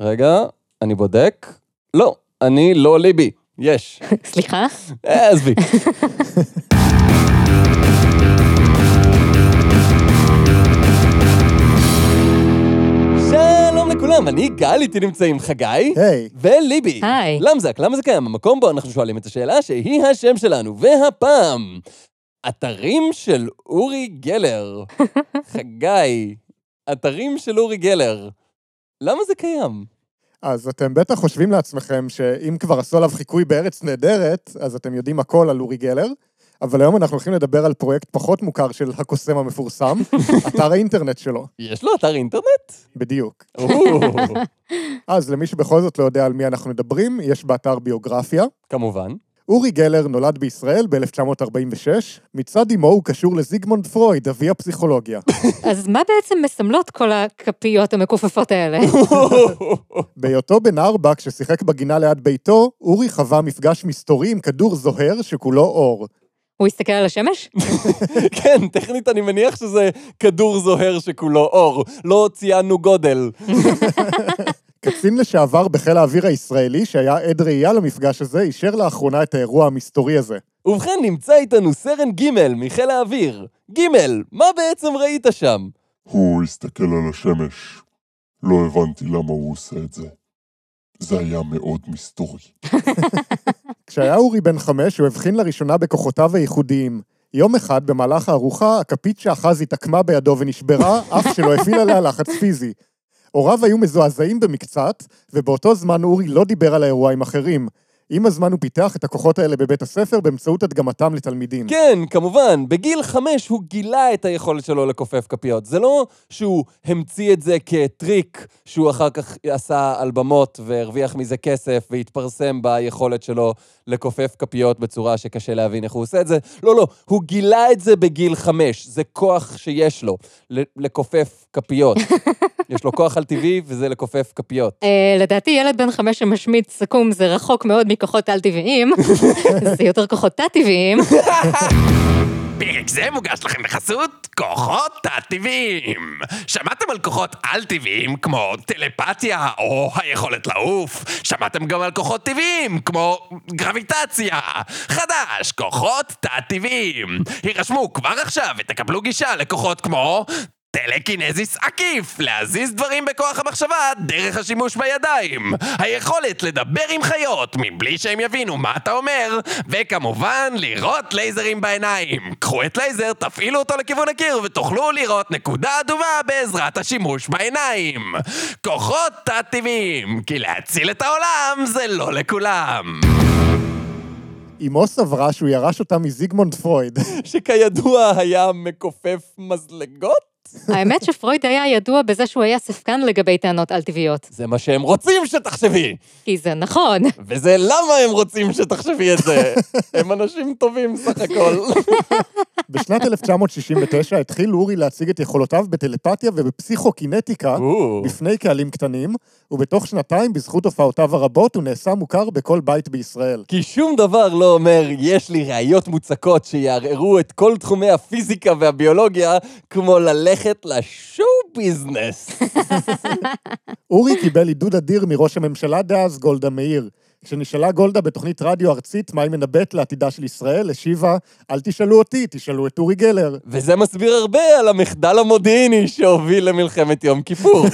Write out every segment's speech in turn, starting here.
רגע, אני בודק. לא, אני לא ליבי. יש. סליחה? אה, עזבי. לכולם, אני גל, איתי נמצאים חגי. היי. וליבי. היי. למזק, למה זה קיים? המקום בו אנחנו שואלים את השאלה שהיא השם שלנו. והפעם, אתרים של אורי גלר. חגי, אתרים של אורי גלר. למה זה קיים? אז אתם בטח חושבים לעצמכם שאם כבר עשו עליו חיקוי בארץ נהדרת, אז אתם יודעים הכל על אורי גלר, אבל היום אנחנו הולכים לדבר על פרויקט פחות מוכר של הקוסם המפורסם, אתר האינטרנט שלו. יש לו אתר אינטרנט? בדיוק. אז למי שבכל זאת לא יודע על מי אנחנו מדברים, יש באתר ביוגרפיה. כמובן. אורי גלר נולד בישראל ב-1946, מצד אמו הוא קשור לזיגמונד פרויד, אבי הפסיכולוגיה. אז מה בעצם מסמלות כל הכפיות המכופפות האלה? בהיותו בן ארבע, כששיחק בגינה ליד ביתו, אורי חווה מפגש מסתורי עם כדור זוהר שכולו אור. הוא הסתכל על השמש? כן, טכנית אני מניח שזה כדור זוהר שכולו אור. לא ציינו גודל. קצין לשעבר בחיל האוויר הישראלי, שהיה עד ראייה למפגש הזה, אישר לאחרונה את האירוע המסתורי הזה. ובכן, נמצא איתנו סרן ג' מחיל האוויר. ג', מה בעצם ראית שם? הוא הסתכל על השמש. לא הבנתי למה הוא עושה את זה. זה היה מאוד מסתורי. כשהיה אורי בן חמש, הוא הבחין לראשונה בכוחותיו הייחודיים. יום אחד, במהלך הארוחה, הכפית שאחז התעקמה בידו ונשברה, אף שלא הפעיל עליה לחץ פיזי. הוריו היו מזועזעים במקצת, ובאותו זמן אורי לא דיבר על האירוע עם אחרים. עם הזמן הוא פיתח את הכוחות האלה בבית הספר באמצעות הדגמתם לתלמידים. כן, כמובן, בגיל חמש הוא גילה את היכולת שלו לכופף כפיות. זה לא שהוא המציא את זה כטריק שהוא אחר כך עשה על במות והרוויח מזה כסף והתפרסם ביכולת שלו לכופף כפיות בצורה שקשה להבין איך הוא עושה את זה. לא, לא, הוא גילה את זה בגיל חמש. זה כוח שיש לו, לכופף כפיות. יש לו כוח על טבעי וזה לכופף כפיות. אה, לדעתי ילד בן חמש שמשמיץ סכו"ם זה רחוק מאוד מכוחות על-טבעיים, זה יותר כוחות תת-טבעיים. פרק זה מוגש לכם בחסות כוחות תת-טבעיים. שמעתם על כוחות על-טבעיים כמו טלפתיה או היכולת לעוף? שמעתם גם על כוחות טבעיים כמו גרביטציה. חדש, כוחות תת-טבעיים. הירשמו כבר עכשיו ותקבלו גישה לכוחות כמו... טלקינזיס עקיף, להזיז דברים בכוח המחשבה דרך השימוש בידיים. היכולת לדבר עם חיות מבלי שהם יבינו מה אתה אומר, וכמובן לראות לייזרים בעיניים. קחו את לייזר, תפעילו אותו לכיוון הקיר ותוכלו לראות נקודה אדומה בעזרת השימוש בעיניים. כוחות תת-טבעיים, כי להציל את העולם זה לא לכולם. אמו סברה שהוא ירש אותה מזיגמונד פרויד. שכידוע היה מכופף מזלגות? האמת שפרויד היה ידוע בזה שהוא היה ספקן לגבי טענות על-טבעיות. זה מה שהם רוצים שתחשבי! כי זה נכון. וזה למה הם רוצים שתחשבי את זה. הם אנשים טובים סך הכל. בשנת 1969 התחיל אורי להציג את יכולותיו בטלפתיה ובפסיכוקינטיקה בפני קהלים קטנים, ובתוך שנתיים, בזכות הופעותיו הרבות, הוא נעשה מוכר בכל בית בישראל. כי שום דבר לא אומר, יש לי ראיות מוצקות שיערערו את כל תחומי הפיזיקה והביולוגיה, כמו ללכת לשואו ביזנס. אורי קיבל עידוד אדיר מראש הממשלה דאז, גולדה מאיר. כשנשאלה גולדה בתוכנית רדיו ארצית מה היא מנבאת לעתידה של ישראל, השיבה, אל תשאלו אותי, תשאלו את אורי גלר. וזה מסביר הרבה על המחדל המודיעיני שהוביל למלחמת יום כיפור.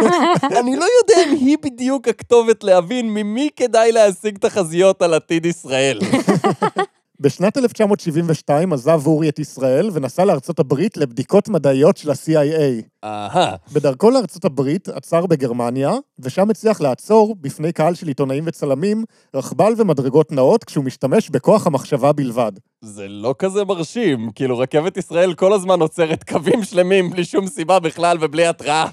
אני לא יודע אם היא בדיוק הכתובת להבין ממי כדאי להשיג תחזיות על עתיד ישראל. בשנת 1972 עזב אורי את ישראל ונסע לארצות הברית לבדיקות מדעיות של ה-CIA. אהה, בדרכו לארצות הברית עצר בגרמניה, ושם הצליח לעצור, בפני קהל של עיתונאים וצלמים, רכבל ומדרגות נאות כשהוא משתמש בכוח המחשבה בלבד. זה לא כזה מרשים. כאילו, רכבת ישראל כל הזמן עוצרת קווים שלמים בלי שום סיבה בכלל ובלי התראה.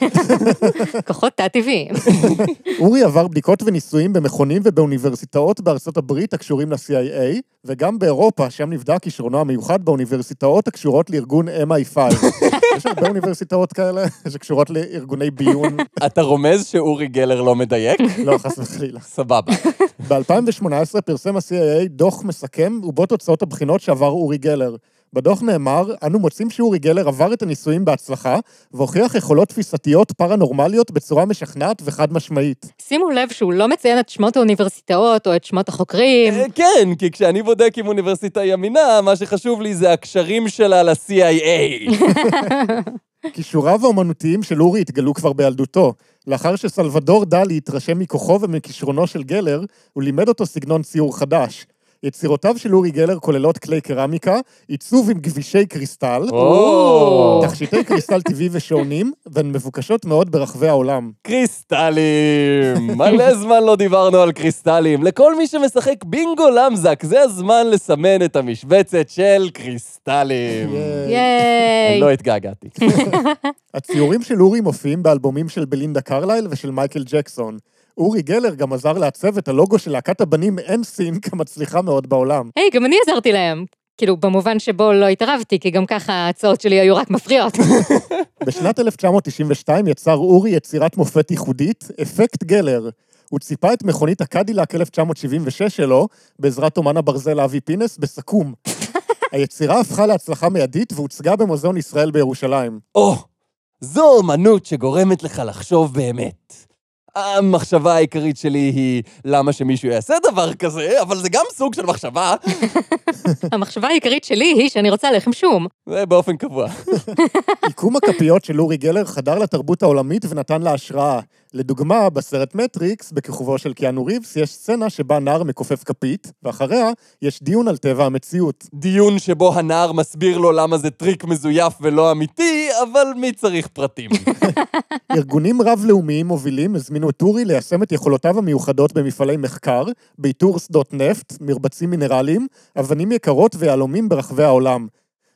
כוחות תת-טבעיים. אורי עבר בדיקות וניסויים במכונים ובאוניברסיטאות בארצות הברית הקשורים ל-CIA, וגם באירופה, שם נבדק כישרונו המיוחד באוניברסיטאות הקשורות לארגון MI5. יש הרבה אוניברסיטאות כאלה שקשורות לארגוני ביון, אתה רומז שאורי גלר לא מדייק? לא, חס וחלילה. סבבה. ב-2018 פרסם ה-CIA דוח מסכם, ובו תוצאות הבחינות שעבר אורי גלר. בדוח נאמר, אנו מוצאים שאורי גלר עבר את הניסויים בהצלחה, והוכיח יכולות תפיסתיות פרנורמליות בצורה משכנעת וחד משמעית. שימו לב שהוא לא מציין את שמות האוניברסיטאות או את שמות החוקרים. אה, כן, כי כשאני בודק אם אוניברסיטה היא אמינה, מה שחשוב לי זה הקשרים שלה ל-CIA. כישוריו האומנותיים של אורי התגלו כבר בילדותו. לאחר שסלבדור דלי התרשם מכוחו ומכישרונו של גלר, הוא לימד אותו סגנון ציור חדש. יצירותיו של אורי גלר כוללות כלי קרמיקה, עיצוב עם גבישי קריסטל, או, תכשיטי קריסטל טבעי ושעונים, והן מבוקשות מאוד ברחבי העולם. קריסטלים. מלא זמן לא דיברנו על קריסטלים. לכל מי שמשחק בינגו למזק, זה הזמן לסמן את המשבצת של קריסטלים. אני ייי. לא התגעגעתי. הציורים של אורי מופיעים באלבומים של בלינדה קרלייל ושל מייקל ג'קסון. אורי גלר גם עזר לעצב את הלוגו של להקת הבנים NSYNC המצליחה מאוד בעולם. היי, גם אני עזרתי להם. כאילו, במובן שבו לא התערבתי, כי גם ככה ההצעות שלי היו רק מפריעות. בשנת 1992 יצר אורי יצירת מופת ייחודית, אפקט גלר. הוא ציפה את מכונית הקדילק 1976 שלו, בעזרת אומן הברזל אבי פינס, בסכו"ם. היצירה הפכה להצלחה מיידית והוצגה במוזיאון ישראל בירושלים. או, זו אומנות שגורמת לך לחשוב באמת. המחשבה העיקרית שלי היא למה שמישהו יעשה דבר כזה, אבל זה גם סוג של מחשבה, המחשבה העיקרית שלי היא שאני רוצה לחם שום. זה באופן קבוע. עיקום הכפיות של אורי גלר חדר לתרבות העולמית ונתן לה השראה. לדוגמה, בסרט מטריקס, בכיכובו של קיאנו ריבס, יש סצנה שבה נער מכופף כפית, ואחריה יש דיון על טבע המציאות. דיון שבו הנער מסביר לו למה זה טריק מזויף ולא אמיתי, אבל מי צריך פרטים? ארגונים רב-לאומיים מובילים הזמינו את אורי ליישם את יכולותיו המיוחדות במפעלי מחקר, באיתור שדות נפט, מרבצים מינרליים, אבנים יקרות ויהלומים ברחבי העולם.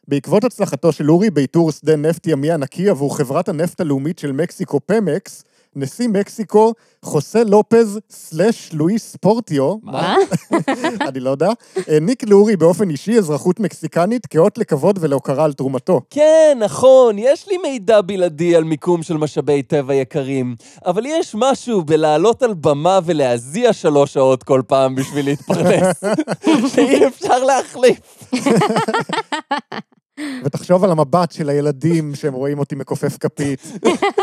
בעקבות הצלחתו של אורי באיתור שדה נפט ימי ענקי עבור חברת הנפט הלאומית של מקסיקו פמקס, נשיא מקסיקו, חוסה לופז סלאש לואיס פורטיו, מה? אני לא יודע, העניק לאורי באופן אישי אזרחות מקסיקנית כאות לכבוד ולהוקרה על תרומתו. כן, נכון, יש לי מידע בלעדי על מיקום של משאבי טבע יקרים, אבל יש משהו בלעלות על במה ולהזיע שלוש שעות כל פעם בשביל להתפרנס, שאי אפשר להחליף. ותחשוב על המבט של הילדים שהם רואים אותי מכופף כפית.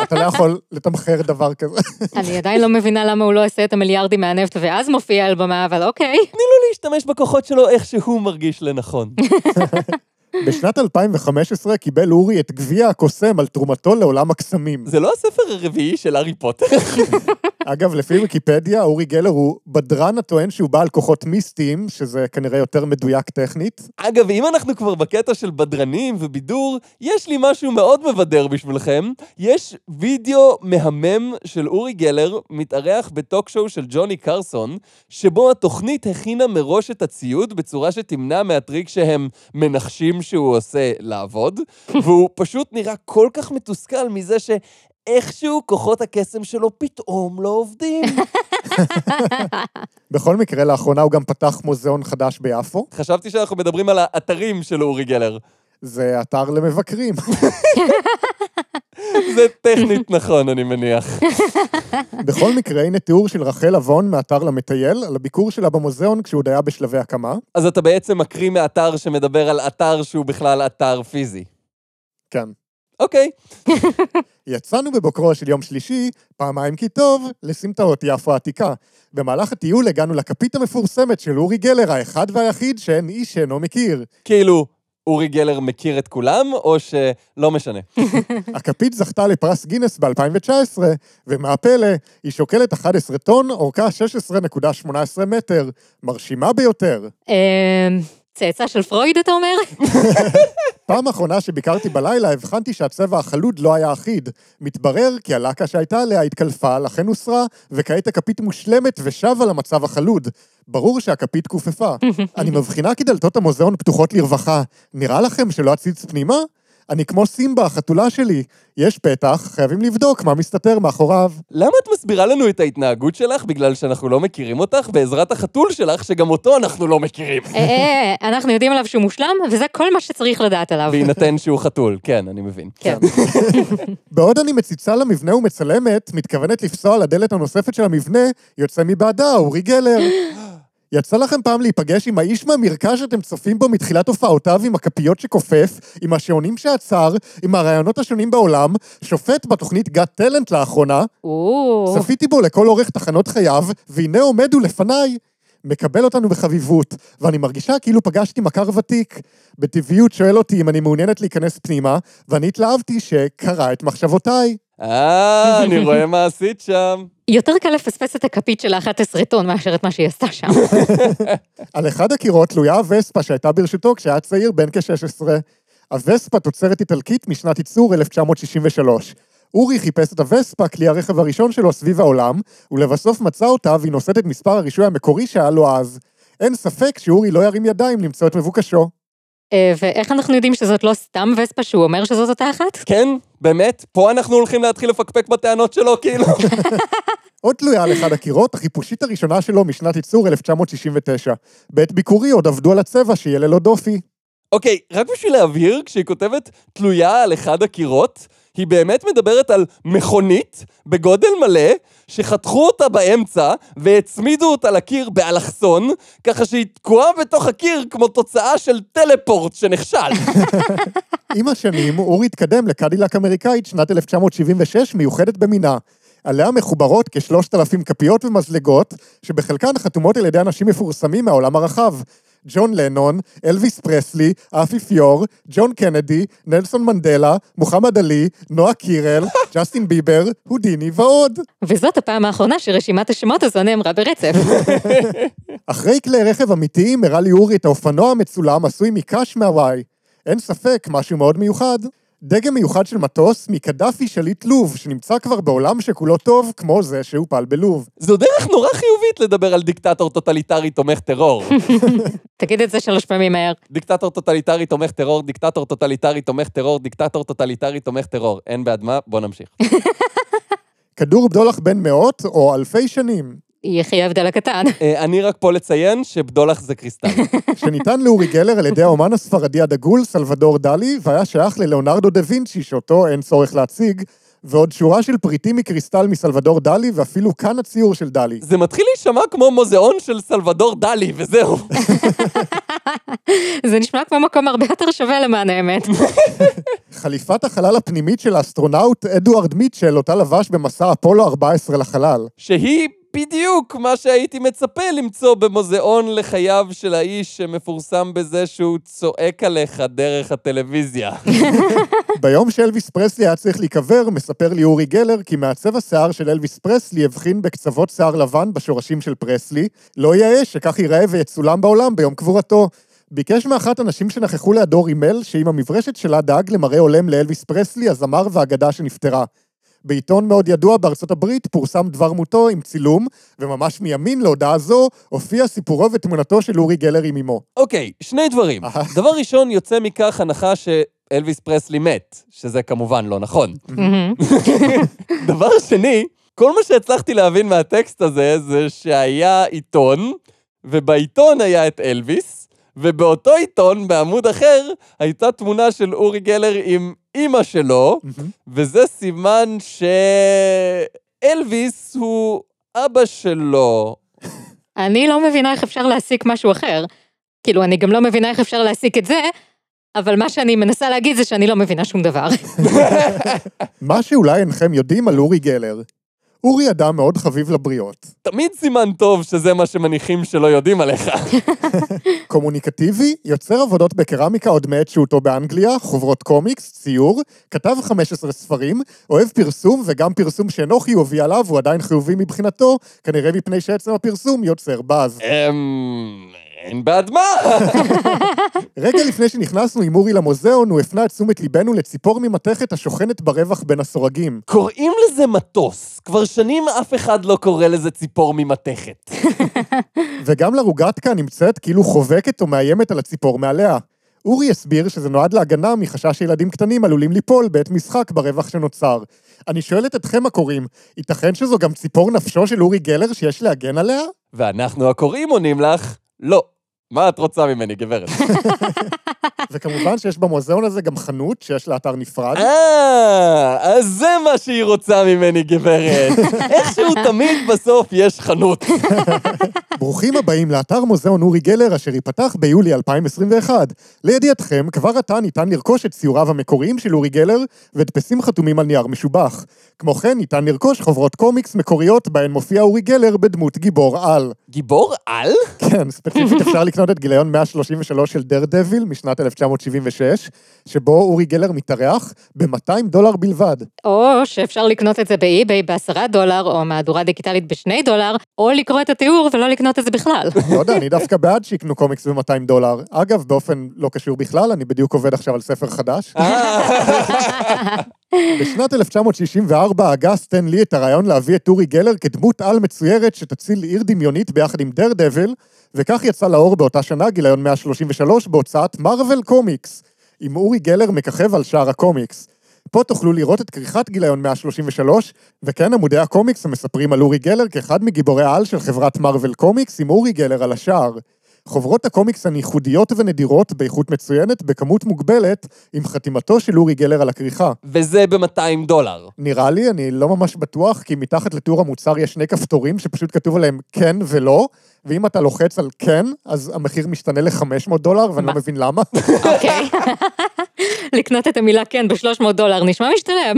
אתה לא יכול לתמחר דבר כזה. אני עדיין לא מבינה למה הוא לא עושה את המיליארדים מהנפט ואז מופיע על במה, אבל אוקיי. תני לו להשתמש בכוחות שלו איך שהוא מרגיש לנכון. בשנת 2015 קיבל אורי את גביע הקוסם על תרומתו לעולם הקסמים. זה לא הספר הרביעי של הארי פוטר? אגב, לפי ויקיפדיה, אורי גלר הוא בדרן הטוען שהוא בעל כוחות מיסטיים, שזה כנראה יותר מדויק טכנית. אגב, אם אנחנו כבר בקטע של בדרנים ובידור, יש לי משהו מאוד מבדר בשבילכם. יש וידאו מהמם של אורי גלר, מתארח בטוק שואו של ג'וני קרסון, שבו התוכנית הכינה מראש את הציוד בצורה שתמנע מהטריק שהם מנחשים שהוא עושה לעבוד, והוא פשוט נראה כל כך מתוסכל מזה שאיכשהו כוחות הקסם שלו פתאום לא עובדים. בכל מקרה, לאחרונה הוא גם פתח מוזיאון חדש ביפו. חשבתי שאנחנו מדברים על האתרים של אורי גלר. זה אתר למבקרים. זה טכנית נכון, אני מניח. בכל מקרה, הנה תיאור של רחל אבון מאתר למטייל, על הביקור שלה במוזיאון כשהוא עוד היה בשלבי הקמה. אז אתה בעצם מקריא מאתר שמדבר על אתר שהוא בכלל אתר פיזי. כן. אוקיי. יצאנו בבוקרו של יום שלישי, פעמיים כי טוב, לסמטאות יפו העתיקה. במהלך הטיול הגענו לכפית המפורסמת של אורי גלר, האחד והיחיד שאין איש שאינו מכיר. כאילו, אורי גלר מכיר את כולם, או שלא משנה? הכפית זכתה לפרס גינס ב-2019, ומה הפלא, היא שוקלת 11 טון, אורכה 16.18 מטר. מרשימה ביותר. צאצא של פרויד, אתה אומר? פעם אחרונה שביקרתי בלילה, הבחנתי שהצבע החלוד לא היה אחיד. מתברר כי הלקה שהייתה עליה התקלפה, לכן הוסרה, וכעת הכפית מושלמת ושבה למצב החלוד. ברור שהכפית כופפה. אני מבחינה כי דלתות המוזיאון פתוחות לרווחה. נראה לכם שלא אציץ פנימה? אני כמו סימבה, החתולה שלי. יש פתח, חייבים לבדוק מה מסתתר מאחוריו. למה את מסבירה לנו את ההתנהגות שלך בגלל שאנחנו לא מכירים אותך, בעזרת החתול שלך, שגם אותו אנחנו לא מכירים? אה, אה, אה, אנחנו יודעים עליו שהוא מושלם, וזה כל מה שצריך לדעת עליו. בהינתן שהוא חתול, כן, אני מבין. כן. בעוד אני מציצה למבנה ומצלמת, מתכוונת לפסוע לדלת הנוספת של המבנה, יוצא מבעדה אורי גלר. יצא לכם פעם להיפגש עם האיש מהמרקע שאתם צופים בו מתחילת הופעותיו עם הכפיות שכופף, עם השעונים שעצר, עם הרעיונות השונים בעולם, שופט בתוכנית גאט טלנט לאחרונה, או, צפיתי בו לכל אורך תחנות חייו, והנה עומד הוא לפניי. מקבל אותנו בחביבות, ואני מרגישה כאילו פגשתי מכר ותיק. בטבעיות שואל אותי אם אני מעוניינת להיכנס פנימה, ואני התלהבתי שקרא את מחשבותיי. אה, אני רואה מה עשית שם. יותר קל לפספס את הכפית של האחת הסרטון מאשר את מה שהיא עשתה שם. על אחד הקירות תלויה הווספה שהייתה ברשותו כשהיה צעיר בן כ-16. הווספה תוצרת איטלקית משנת ייצור 1963. אורי חיפש את הווספה, כלי הרכב הראשון שלו סביב העולם, ולבסוף מצא אותה והיא נושאת את מספר הרישוי המקורי שהיה לו אז. אין ספק שאורי לא ירים ידיים למצוא את מבוקשו. אה, ואיך אנחנו יודעים שזאת לא סתם וספה שהוא אומר שזאת אותה אחת? כן, באמת? פה אנחנו הולכים להתחיל לפקפק בטענות שלו, כאילו? עוד תלויה על אחד הקירות, החיפושית הראשונה שלו משנת ייצור 1969. בעת ביקורי עוד עבדו על הצבע שיהיה ללא דופי. אוקיי, רק בשביל להבהיר, כשהיא כותבת תלויה על אחד הקירות, היא באמת מדברת על מכונית בגודל מלא, שחתכו אותה באמצע והצמידו אותה לקיר באלכסון, ככה שהיא תקועה בתוך הקיר כמו תוצאה של טלפורט שנכשל. עם השנים, אורי התקדם לקדילק אמריקאית שנת 1976, מיוחדת במינה. עליה מחוברות כשלושת אלפים כפיות ומזלגות, שבחלקן חתומות על ידי אנשים מפורסמים מהעולם הרחב. ג'ון לנון, אלוויס פרסלי, האפיפיור, ג'ון קנדי, נלסון מנדלה, מוחמד עלי, נועה קירל, ג'סטין ביבר, הודיני ועוד. וזאת הפעם האחרונה שרשימת השמות הזו נאמרה ברצף. אחרי כלי רכב אמיתיים הראה לי אורי את האופנוע המצולם עשוי מקש מהוואי. אין ספק, משהו מאוד מיוחד. דגם מיוחד של מטוס מקדאפי שליט לוב, שנמצא כבר בעולם שכולו טוב, כמו זה שהופל בלוב. זו דרך נורא חיובית לדבר על דיקטטור טוטליטרי תומך טרור. תגיד את זה שלוש פעמים מהר. דיקטטור טוטליטרי תומך טרור, דיקטטור טוטליטרי תומך טרור, דיקטטור טוטליטרי תומך טרור. אין בעד מה, בוא נמשיך. כדור בדולח בן מאות או אלפי שנים, יחי ההבדל הקטן. אה, אני רק פה לציין שבדולח זה קריסטל. שניתן לאורי גלר על ידי האומן הספרדי הדגול, סלבדור דלי, והיה שייך ללאונרדו דה וינצ'י, שאותו אין צורך להציג, ועוד שורה של פריטים מקריסטל מסלבדור דלי, ואפילו כאן הציור של דלי. זה מתחיל להישמע כמו מוזיאון של סלבדור דלי, וזהו. זה נשמע כמו מקום הרבה יותר שווה למען האמת. חליפת החלל הפנימית של האסטרונאוט אדוארד מיטשל, אותה לבש במסע אפולו 14 לחלל. שהיא בדיוק מה שהייתי מצפה למצוא במוזיאון לחייו של האיש שמפורסם בזה שהוא צועק עליך דרך הטלוויזיה. ביום שאלוויס פרסלי היה צריך להיקבר, מספר לי אורי גלר כי מעצב השיער של אלוויס פרסלי הבחין בקצוות שיער לבן בשורשים של פרסלי, לא יאה שכך ייראה ויצולם בעולם ביום קבורתו. ביקש מאחת הנשים שנכחו לידו רימל, שעם המברשת שלה דאג למראה הולם לאלוויס פרסלי, הזמר והאגדה שנפטרה. בעיתון מאוד ידוע בארצות הברית פורסם דבר מותו עם צילום, וממש מימין להודעה זו הופיע סיפורו ותמונתו של אורי גלר עם אמו. אוקיי, שני דברים. דבר ראשון, יוצא מכך הנחה שאלוויס פרסלי מת, שזה כמובן לא נכון. מהמם. דבר שני, כל מה שהצלחתי להבין מהטקסט הזה, זה שהיה עיתון, ובעיתון היה את אלוויס, ובאותו עיתון, בעמוד אחר, הייתה תמונה של אורי גלר עם אימא שלו, וזה סימן שאלוויס הוא אבא שלו. אני לא מבינה איך אפשר להסיק משהו אחר. כאילו, אני גם לא מבינה איך אפשר להסיק את זה, אבל מה שאני מנסה להגיד זה שאני לא מבינה שום דבר. מה שאולי אינכם יודעים על אורי גלר. אורי אדם מאוד חביב לבריות. תמיד סימן טוב שזה מה שמניחים שלא יודעים עליך. קומוניקטיבי, יוצר עבודות בקרמיקה עוד מעת שהותו באנגליה, חוברות קומיקס, ציור, כתב 15 ספרים, אוהב פרסום וגם פרסום שאינו חיובי עליו, הוא עדיין חיובי מבחינתו, כנראה מפני שעצם הפרסום יוצר באז. אמ... אין בעד מה. רגע לפני שנכנסנו עם אורי למוזיאון, הוא הפנה את תשומת ליבנו לציפור ממתכת השוכנת ברווח בין הסורגים. קוראים לזה מטוס. כבר שנים אף אחד לא קורא לזה ציפור ממתכת. וגם לרוגטקה נמצאת כאילו חובקת או מאיימת על הציפור מעליה. אורי הסביר שזה נועד להגנה מחשש שילדים קטנים עלולים ליפול בעת משחק ברווח שנוצר. אני שואלת אתכם הקוראים, ייתכן שזו גם ציפור נפשו של אורי גלר שיש להגן עליה? ואנחנו הקוראים עונים לך, לא. מה את רוצה ממני, גברת? וכמובן שיש במוזיאון הזה גם חנות שיש לה אתר נפרד. אה, אז זה מה שהיא רוצה ממני, גברת. איכשהו תמיד בסוף יש חנות. ברוכים הבאים לאתר מוזיאון אורי גלר, אשר ייפתח ביולי 2021. לידיעתכם, כבר עתה ניתן לרכוש את ציוריו המקוריים של אורי גלר, והדפסים חתומים על נייר משובח. כמו כן, ניתן לרכוש חוברות קומיקס מקוריות, בהן מופיע אורי גלר בדמות גיבור על. גיבור על? כן, ספציפית אפשר לקנות את גיליון 133 של Daredevil משנת 1976, שבו אורי גלר מתארח ב-200 דולר בלבד. או שאפשר לקנות את זה באי-ביי בעשרה דולר, או מהדורה דיגיטלית בשני דולר, או לקרוא את התיאור ולא לקנות את זה בכלל. לא יודע, אני דווקא בעד שיקנו קומיקס ב-200 דולר. אגב, באופן לא קשור בכלל, אני בדיוק עובד עכשיו על ספר חדש. בשנת 1964 הגה סטן לי את הרעיון להביא את אורי גלר כדמות על מצוירת שתציל עיר דמיונית ביחד עם Daredevil, וכך יצא לאור באותה שנה גיליון 133 בהוצאת מארוול קומיקס, עם אורי גלר מככב על שער הקומיקס. פה תוכלו לראות את כריכת גיליון 133, וכן עמודי הקומיקס המספרים על אורי גלר כאחד מגיבורי העל של חברת מארוול קומיקס עם אורי גלר על השער. חוברות הקומיקס הן ייחודיות ונדירות באיכות מצוינת, בכמות מוגבלת, עם חתימתו של אורי גלר על הכריכה. וזה ב-200 דולר. נראה לי, אני לא ממש בטוח, כי מתחת לטור המוצר יש שני כפתורים שפשוט כתוב עליהם כן ולא, ואם אתה לוחץ על כן, אז המחיר משתנה ל-500 דולר, ואני מה? לא מבין למה. אוקיי. לקנות את המילה כן ב-300 דולר נשמע משתלם.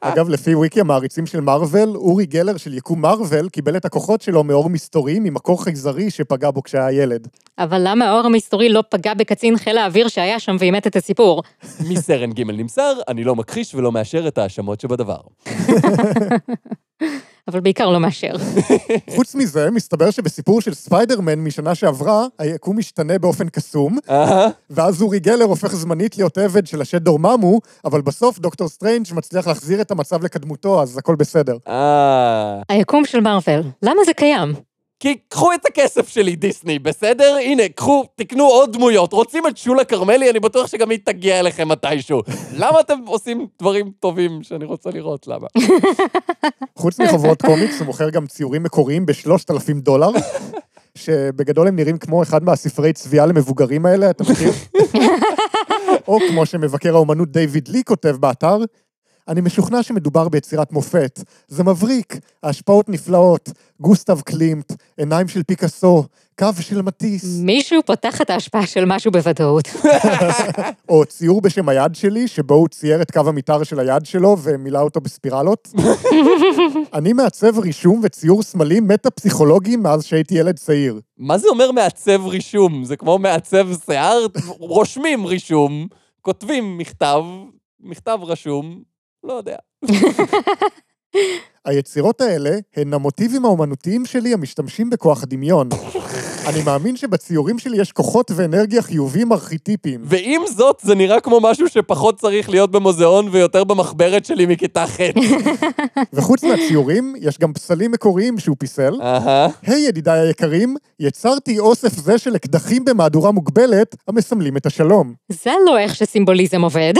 אגב, לפי וויקי המעריצים של מארוול, אורי גלר של יקום מארוול קיבל את הכוחות שלו מאור מסתורי ממקור חייזרי שפגע בו כשהיה ילד. אבל למה האור המסתורי לא פגע בקצין חיל האוויר שהיה שם ואימת את הסיפור? מסרן ג' נמסר, אני לא מכחיש ולא מאשר את ההאשמות שבדבר. אבל בעיקר לא מאשר. חוץ מזה, מסתבר שבסיפור של ספיידרמן משנה שעברה, היקום משתנה באופן קסום. ואז אורי גלר הופך זמנית להיות עבד של השד דורממו, אבל בסוף דוקטור סטרנג' מצליח להחזיר את המצב לקדמותו, אז הכל בסדר. אה... היקום של מארוול, למה זה קיים? כי קחו את הכסף שלי, דיסני, בסדר? הנה, קחו, תקנו עוד דמויות. רוצים את שולה כרמלי? אני בטוח שגם היא תגיע אליכם מתישהו. למה אתם עושים דברים טובים שאני רוצה לראות? למה? חוץ מחוברות קומיקס, הוא מוכר גם ציורים מקוריים ב-3,000 דולר, שבגדול הם נראים כמו אחד מהספרי צביעה למבוגרים האלה, אתה מכיר? או כמו שמבקר האומנות דיוויד לי כותב באתר, אני משוכנע שמדובר ביצירת מופת. זה מבריק, ההשפעות נפלאות, גוסטב קלימט, עיניים של פיקאסו, קו של מטיס, מישהו פותח את ההשפעה של משהו בוודאות. או ציור בשם היד שלי, שבו הוא צייר את קו המתאר של היד שלו ומילא אותו בספירלות. אני מעצב רישום וציור סמלים מטה-פסיכולוגיים מאז שהייתי ילד צעיר. מה זה אומר מעצב רישום? זה כמו מעצב שיער? רושמים רישום, כותבים מכתב, מכתב רשום, לא יודע. היצירות האלה הן המוטיבים האומנותיים שלי המשתמשים בכוח הדמיון. אני מאמין שבציורים שלי יש כוחות ואנרגיה חיוביים ארכיטיפיים. ועם זאת, זה נראה כמו משהו שפחות צריך להיות במוזיאון ויותר במחברת שלי מכיתה ח'. וחוץ מהציורים, יש גם פסלים מקוריים שהוא פיסל. אהה. היי ידידיי היקרים, יצרתי אוסף זה של אקדחים במהדורה מוגבלת המסמלים את השלום. זה לא איך שסימבוליזם עובד.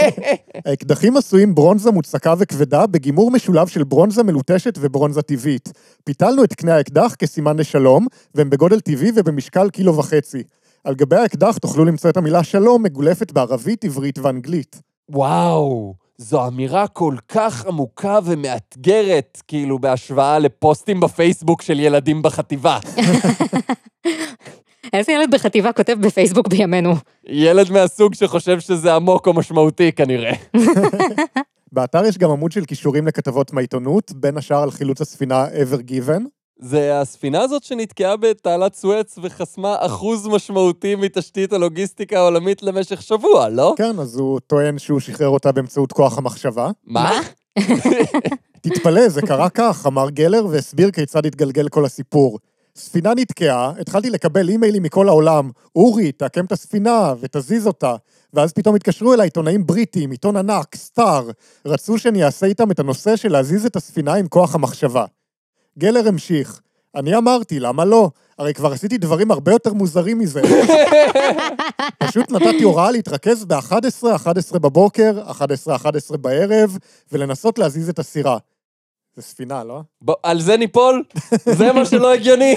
האקדחים עשויים ברונזה מוצקה וכבדה בגימור משולב של ברונזה מלוטשת וברונזה טבעית. פיתלנו את קנה האקדח כסימן לשלום, והם בגודל טבעי ובמשקל קילו וחצי. על גבי האקדח תוכלו למצוא את המילה שלום מגולפת בערבית, עברית ואנגלית. וואו, זו אמירה כל כך עמוקה ומאתגרת, כאילו, בהשוואה לפוסטים בפייסבוק של ילדים בחטיבה. איזה ילד בחטיבה כותב בפייסבוק בימינו? ילד מהסוג שחושב שזה עמוק או משמעותי, כנראה. באתר יש גם עמוד של כישורים לכתבות מהעיתונות, בין השאר על חילוץ הספינה ever given. זה הספינה הזאת שנתקעה בתעלת סואץ וחסמה אחוז משמעותי מתשתית הלוגיסטיקה העולמית למשך שבוע, לא? כן, אז הוא טוען שהוא שחרר אותה באמצעות כוח המחשבה. מה? תתפלא, זה קרה כך, אמר גלר והסביר כיצד התגלגל כל הסיפור. ספינה נתקעה, התחלתי לקבל אימיילים מכל העולם, אורי, תעקם את הספינה ותזיז אותה. ואז פתאום התקשרו אליי עיתונאים בריטים, עיתון ענק, סטאר. רצו שאני אעשה איתם את הנושא של להזיז את הספינה עם כוח המחשבה. גלר המשיך, אני אמרתי, למה לא? הרי כבר עשיתי דברים הרבה יותר מוזרים מזה. פשוט נתתי הוראה להתרכז ב-11, 11 בבוקר, 11, 11 בערב, ולנסות להזיז את הסירה. זה ספינה, לא? בוא, על זה ניפול? זה מה שלא הגיוני.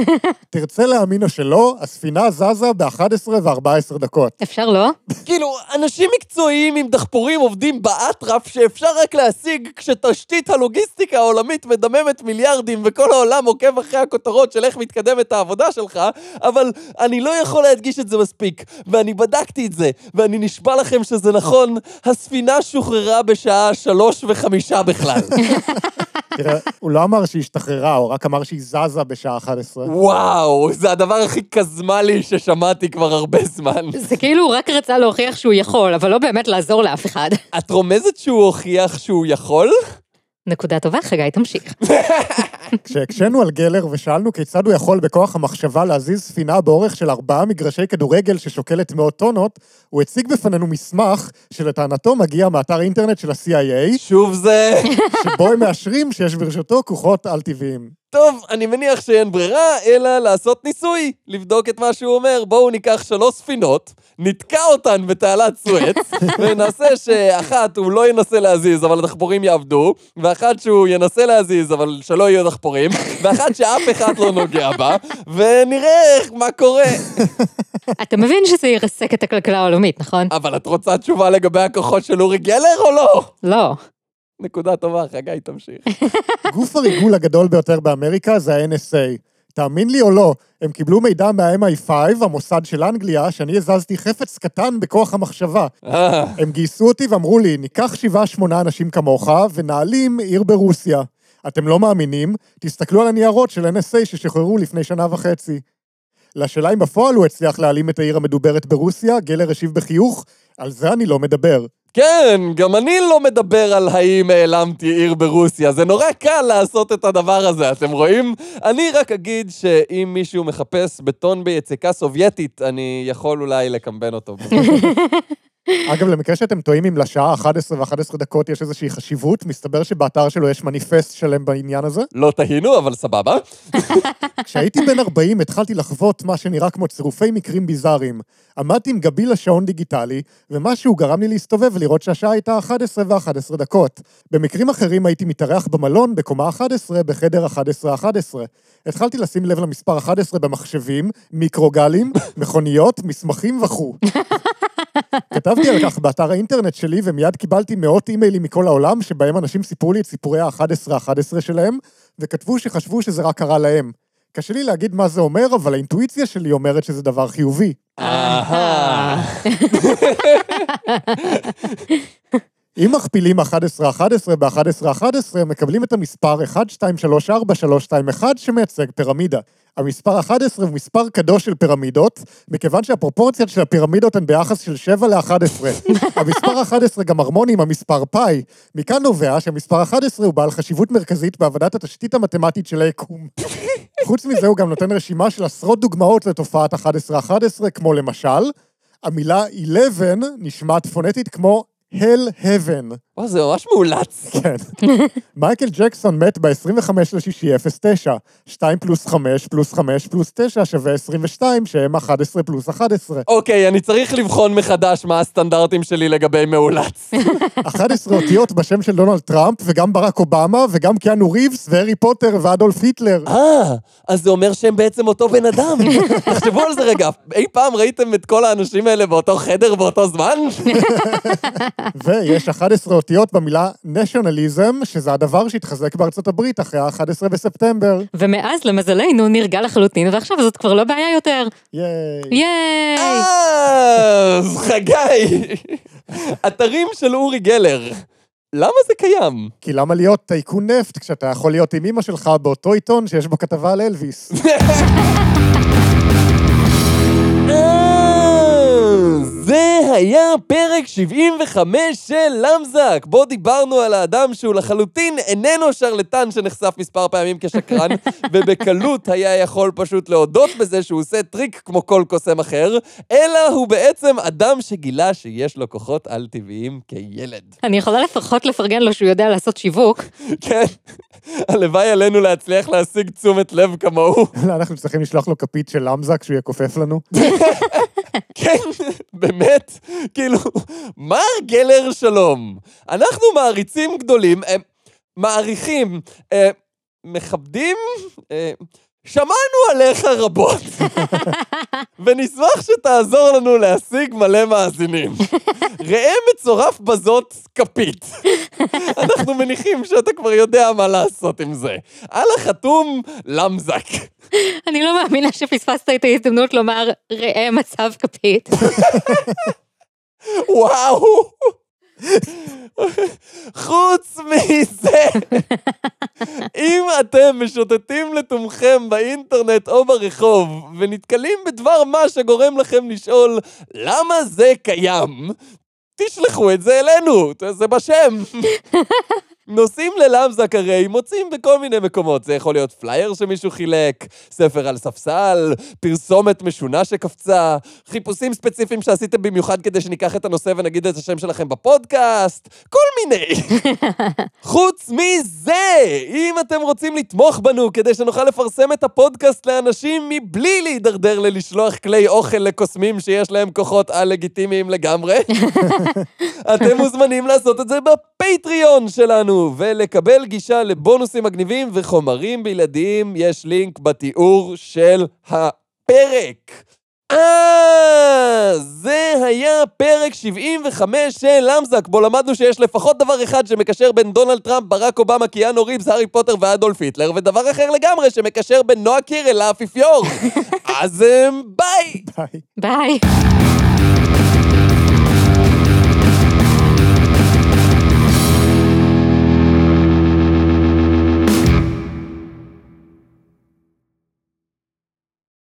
תרצה להאמין או שלא, הספינה זזה ב-11 ו-14 דקות. אפשר לא? כאילו, אנשים מקצועיים עם דחפורים עובדים באטרף שאפשר רק להשיג כשתשתית הלוגיסטיקה העולמית מדממת מיליארדים וכל העולם עוקב אחרי הכותרות של איך מתקדמת העבודה שלך, אבל אני לא יכול להדגיש את זה מספיק, ואני בדקתי את זה, ואני נשבע לכם שזה נכון, הספינה שוחררה בשעה שלוש וחמישה בכלל. תראה, הוא לא אמר שהיא השתחררה, הוא רק אמר שהיא זזה בשעה 11. וואו, זה הדבר הכי קזמלי ששמעתי כבר הרבה זמן. זה כאילו הוא רק רצה להוכיח שהוא יכול, אבל לא באמת לעזור לאף אחד. את רומזת שהוא הוכיח שהוא יכול? נקודה טובה, חגי, תמשיך. כשהקשינו על גלר ושאלנו כיצד הוא יכול בכוח המחשבה להזיז ספינה באורך של ארבעה מגרשי כדורגל ששוקלת מאות טונות, הוא הציג בפנינו מסמך שלטענתו מגיע מאתר אינטרנט של ה-CIA, שוב זה... שבו הם מאשרים שיש ברשותו כוחות על-טבעיים. טוב, אני מניח שאין ברירה, אלא לעשות ניסוי, לבדוק את מה שהוא אומר. בואו ניקח שלוש ספינות, נתקע אותן בתעלת סואץ, ונעשה שאחת הוא לא ינסה להזיז, אבל הדחפורים יעבדו, ואחת שהוא ינסה להזיז, אבל שלא יהיו דחפורים, ואחת שאף אחד לא נוגע בה, ונראה איך- מה קורה. אתה מבין שזה ירסק את הכלכלה העולמית, נכון? אבל את רוצה תשובה לגבי הכוחות של אורי גלר או לא? לא. נקודה טובה, חגי, תמשיך. גוף הריגול הגדול ביותר באמריקה זה ה-NSA. תאמין לי או לא, הם קיבלו מידע מה-MI5, המוסד של אנגליה, שאני הזזתי חפץ קטן בכוח המחשבה. אה, הם גייסו אותי ואמרו לי, ניקח שבעה שמונה אנשים כמוך ונעלים עיר ברוסיה. אתם לא מאמינים? תסתכלו על הניירות של NSA ששחררו לפני שנה וחצי. לשאלה אם בפועל הוא הצליח להעלים את העיר המדוברת ברוסיה, גלר השיב בחיוך, על זה אני לא מדבר. כן, גם אני לא מדבר על האם העלמתי עיר ברוסיה. זה נורא קל לעשות את הדבר הזה, אתם רואים? אני רק אגיד שאם מישהו מחפש בטון ביציקה סובייטית, אני יכול אולי לקמבן אותו. אגב, למקרה שאתם טועים אם לשעה 11 ו-11 דקות יש איזושהי חשיבות, מסתבר שבאתר שלו יש מניפסט שלם בעניין הזה. לא תהינו, אבל סבבה. כשהייתי בן 40 התחלתי לחוות מה שנראה כמו צירופי מקרים ביזאריים. עמדתי עם גבי לשעון דיגיטלי, ומשהו גרם לי להסתובב ולראות שהשעה הייתה 11 ו-11 דקות. במקרים אחרים הייתי מתארח במלון בקומה 11 בחדר 11-11. התחלתי לשים לב למספר 11 במחשבים, מיקרוגלים, מכוניות, מסמכים וכו'. כתבתי על כך באתר האינטרנט שלי, ומיד קיבלתי מאות אימיילים מכל העולם, שבהם אנשים סיפרו לי את סיפורי ה-11-11 שלהם, וכתבו שחשבו שזה רק קרה להם. קשה לי להגיד מה זה אומר, אבל האינטואיציה שלי אומרת שזה דבר חיובי. אהה. אם מכפילים 11-11 ב-11-11, מקבלים את המספר 1-2-3-4-3-2-1 שמייצג פירמידה. המספר 11 הוא מספר קדוש של פירמידות, מכיוון שהפרופורציות של הפירמידות הן ביחס של 7 ל-11. המספר 11 גם הרמוני עם המספר פאי. מכאן נובע שהמספר 11 הוא בעל חשיבות מרכזית בהבנת התשתית המתמטית של היקום. חוץ מזה הוא גם נותן רשימה של עשרות דוגמאות לתופעת 11-11, כמו למשל, המילה 11 נשמעת פונטית כמו hell heaven. וואו, זה ממש מאולץ. כן. מייקל ג'קסון מת ב-25 לשישי 09. 2 פלוס 5 פלוס 5 פלוס 9 שווה 22, שהם 11 פלוס 11. אוקיי, אני צריך לבחון מחדש מה הסטנדרטים שלי לגבי מאולץ. 11 אותיות בשם של דונלד טראמפ, וגם ברק אובמה, וגם קיאנו ריבס, והארי פוטר, ואדולף היטלר. אה, אז זה אומר שהם בעצם אותו בן אדם. תחשבו על זה רגע, אי פעם ראיתם את כל האנשים האלה באותו חדר באותו זמן? ויש 11 אותיות במילה nationalism, שזה הדבר שהתחזק בארצות הברית אחרי ה-11 בספטמבר. ומאז, למזלנו, נרגע לחלוטין, ועכשיו זאת כבר לא בעיה יותר. ייי. ייי! אז חגי, אתרים של אורי גלר. למה זה קיים? כי למה להיות טייקון נפט כשאתה יכול להיות עם אמא שלך באותו עיתון שיש בו כתבה על אלוויס? זה היה פרק 75 של למזק, בו דיברנו על האדם שהוא לחלוטין איננו שרלטן שנחשף מספר פעמים כשקרן, ובקלות היה יכול פשוט להודות בזה שהוא עושה טריק כמו כל קוסם אחר, אלא הוא בעצם אדם שגילה שיש לו כוחות על-טבעיים כילד. אני יכולה לפחות לפרגן לו שהוא יודע לעשות שיווק. כן, הלוואי עלינו להצליח להשיג תשומת לב כמוהו. אנחנו צריכים לשלוח לו כפית של למזה כשהוא יכופף לנו. כן, באמת, כאילו, מר גלר שלום, אנחנו מעריצים גדולים. מעריכים, אה, מכבדים, אה, שמענו עליך רבות, ונשמח שתעזור לנו להשיג מלא מאזינים. ראה מצורף בזאת כפית. אנחנו מניחים שאתה כבר יודע מה לעשות עם זה. על החתום, למזק. אני לא מאמינה שפספסת את ההזדמנות לומר, ראה מצב כפית. וואו! חוץ מזה, אם אתם משוטטים לתומכם באינטרנט או ברחוב ונתקלים בדבר מה שגורם לכם לשאול למה זה קיים, תשלחו את זה אלינו, זה בשם. נושאים ללמזק הרי מוצאים בכל מיני מקומות. זה יכול להיות פלייר שמישהו חילק, ספר על ספסל, פרסומת משונה שקפצה, חיפושים ספציפיים שעשיתם במיוחד כדי שניקח את הנושא ונגיד את השם שלכם בפודקאסט, כל מיני. חוץ מזה, אם אתם רוצים לתמוך בנו כדי שנוכל לפרסם את הפודקאסט לאנשים מבלי להידרדר ללשלוח כלי אוכל לקוסמים שיש להם כוחות על-לגיטימיים לגמרי, אתם מוזמנים לעשות את זה בפטריון שלנו ולקבל גישה לבונוסים מגניבים וחומרים בלעדיים. יש לינק בתיאור של הפרק. אה, זה היה פרק 75 של למזק, בו למדנו שיש לפחות דבר אחד שמקשר בין דונלד טראמפ, ברק אובמה, קיאנו ריבס, הארי פוטר ואדולף היטלר, ודבר אחר לגמרי שמקשר בין נועה קירל לאפיפיור. אז אה, ביי! ביי. ביי.